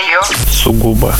Твое. Сугубо.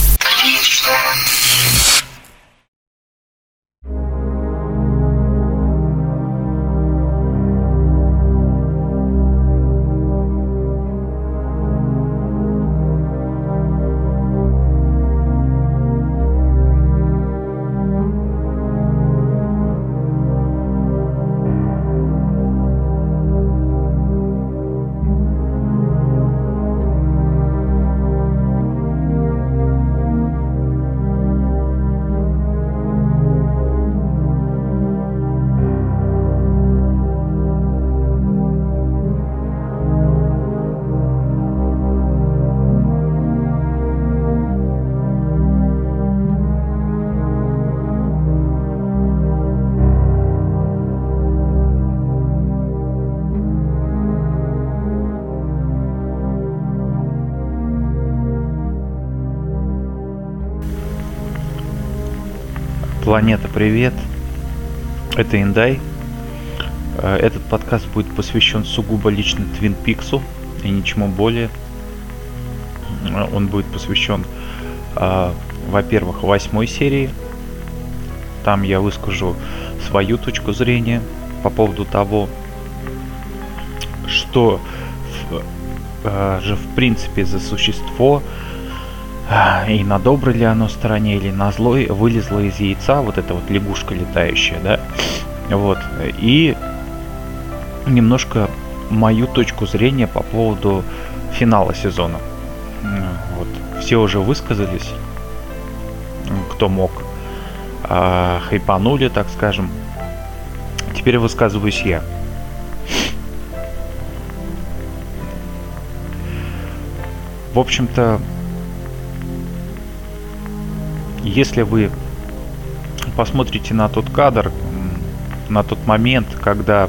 Планета, привет. Это Индай. Э, Этот подкаст будет посвящен сугубо лично Твин Пиксу и ничему более. Э, Он будет посвящен, э, во-первых, восьмой серии. Там я выскажу свою точку зрения по поводу того, что же в принципе за существо и на доброй ли оно стороне или на злой вылезла из яйца вот эта вот лягушка летающая, да, вот, и немножко мою точку зрения по поводу финала сезона. Вот, все уже высказались, кто мог, а, хайпанули, так скажем. Теперь высказываюсь я. В общем-то, если вы посмотрите на тот кадр, на тот момент, когда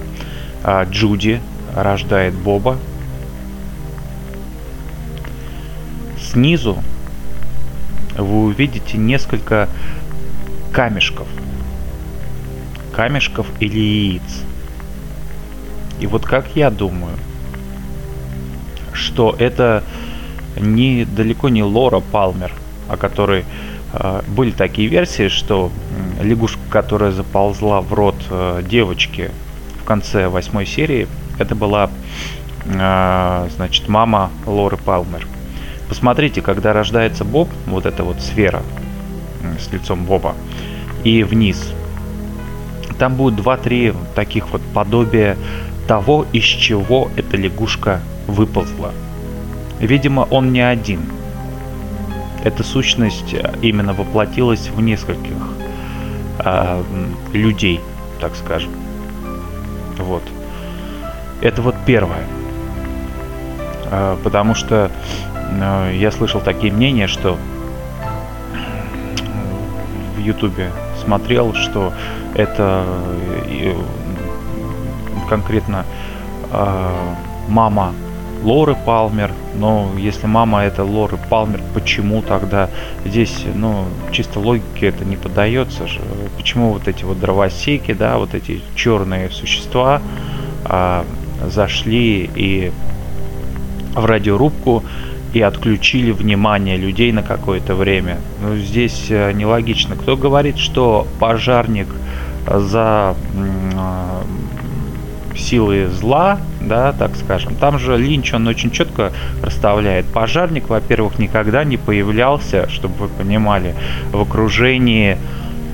а, Джуди рождает Боба, снизу вы увидите несколько камешков. Камешков или яиц. И вот как я думаю, что это не далеко не Лора Палмер, о которой были такие версии, что лягушка, которая заползла в рот э, девочки в конце восьмой серии, это была, э, значит, мама Лоры Палмер. Посмотрите, когда рождается Боб, вот эта вот сфера с лицом Боба, и вниз, там будет два-три таких вот подобия того, из чего эта лягушка выползла. Видимо, он не один. Эта сущность э, именно воплотилась в нескольких м, людей, так скажем. Вот. Это вот первое. А, потому что э, я слышал такие мнения, что в Ютубе смотрел, что это э, конкретно э, мама Лоры Палмер, но если мама это Лоры Палмер, почему тогда здесь, ну, чисто логике это не поддается же. Почему вот эти вот дровосеки, да, вот эти черные существа а, зашли и в радиорубку и отключили внимание людей на какое-то время. Ну, здесь э, нелогично. Кто говорит, что пожарник за а, силы зла, да, так скажем. Там же Линч, он очень четко расставляет. Пожарник, во-первых, никогда не появлялся, чтобы вы понимали, в окружении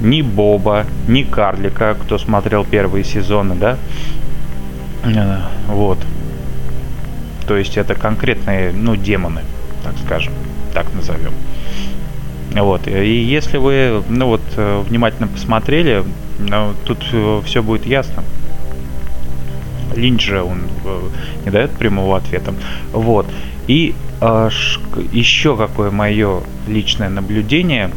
ни Боба, ни Карлика, кто смотрел первые сезоны, да. Э, Вот. То есть это конкретные, ну, демоны, так скажем, так назовем. Вот. И если вы, ну вот, э, внимательно посмотрели, ну, тут все будет ясно. Линч же он э, не дает прямого ответа. Вот. И э, еще какое мое личное наблюдение.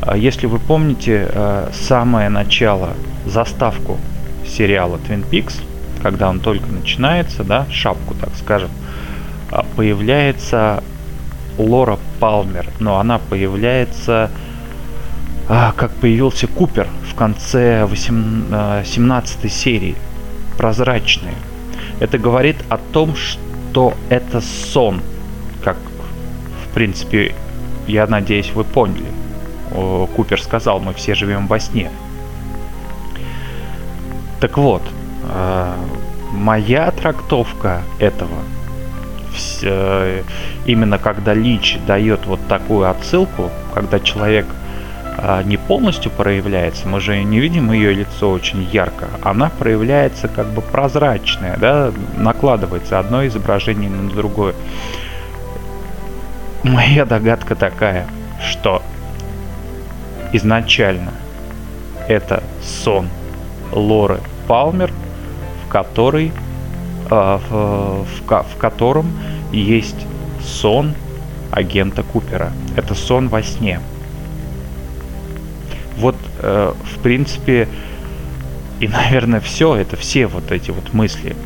А Если вы помните э, самое начало, заставку сериала Twin Peaks, когда он только начинается, да, шапку, так скажем, появляется Лора Палмер, но она появляется как появился Купер в конце 8, а, 17 серии, прозрачные. Это говорит о том, что это сон, как в принципе я надеюсь, вы поняли. Купер сказал, мы все живем во сне. Так вот, э, моя трактовка этого, э, именно когда Лич дает вот такую отсылку, когда человек не полностью проявляется, мы же не видим ее лицо очень ярко, она проявляется как бы прозрачная, да, накладывается одно изображение на другое. Моя догадка такая, что изначально это сон Лоры Палмер, в который э, в, в, в котором есть сон агента Купера. Это сон во сне. Вот, э, в принципе, и, наверное, все, это все вот эти вот мысли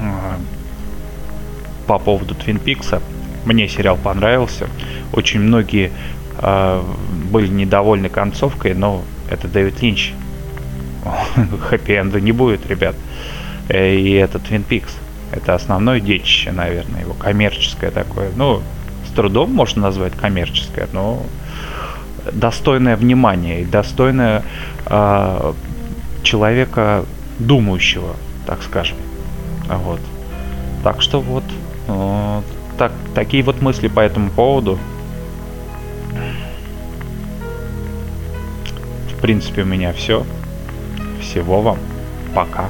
э, по поводу Твин Пикса. Мне сериал понравился. Очень многие э, были недовольны концовкой, но это Дэвид Линч. Хэппи-энда не будет, ребят. Э, и это Twin Peaks. Это основное детище, наверное, его коммерческое такое. Ну, с трудом можно назвать коммерческое, но достойное внимания и достойное э, человека думающего, так скажем. Вот. Так что вот, вот так, такие вот мысли по этому поводу. В принципе, у меня все. Всего вам. Пока.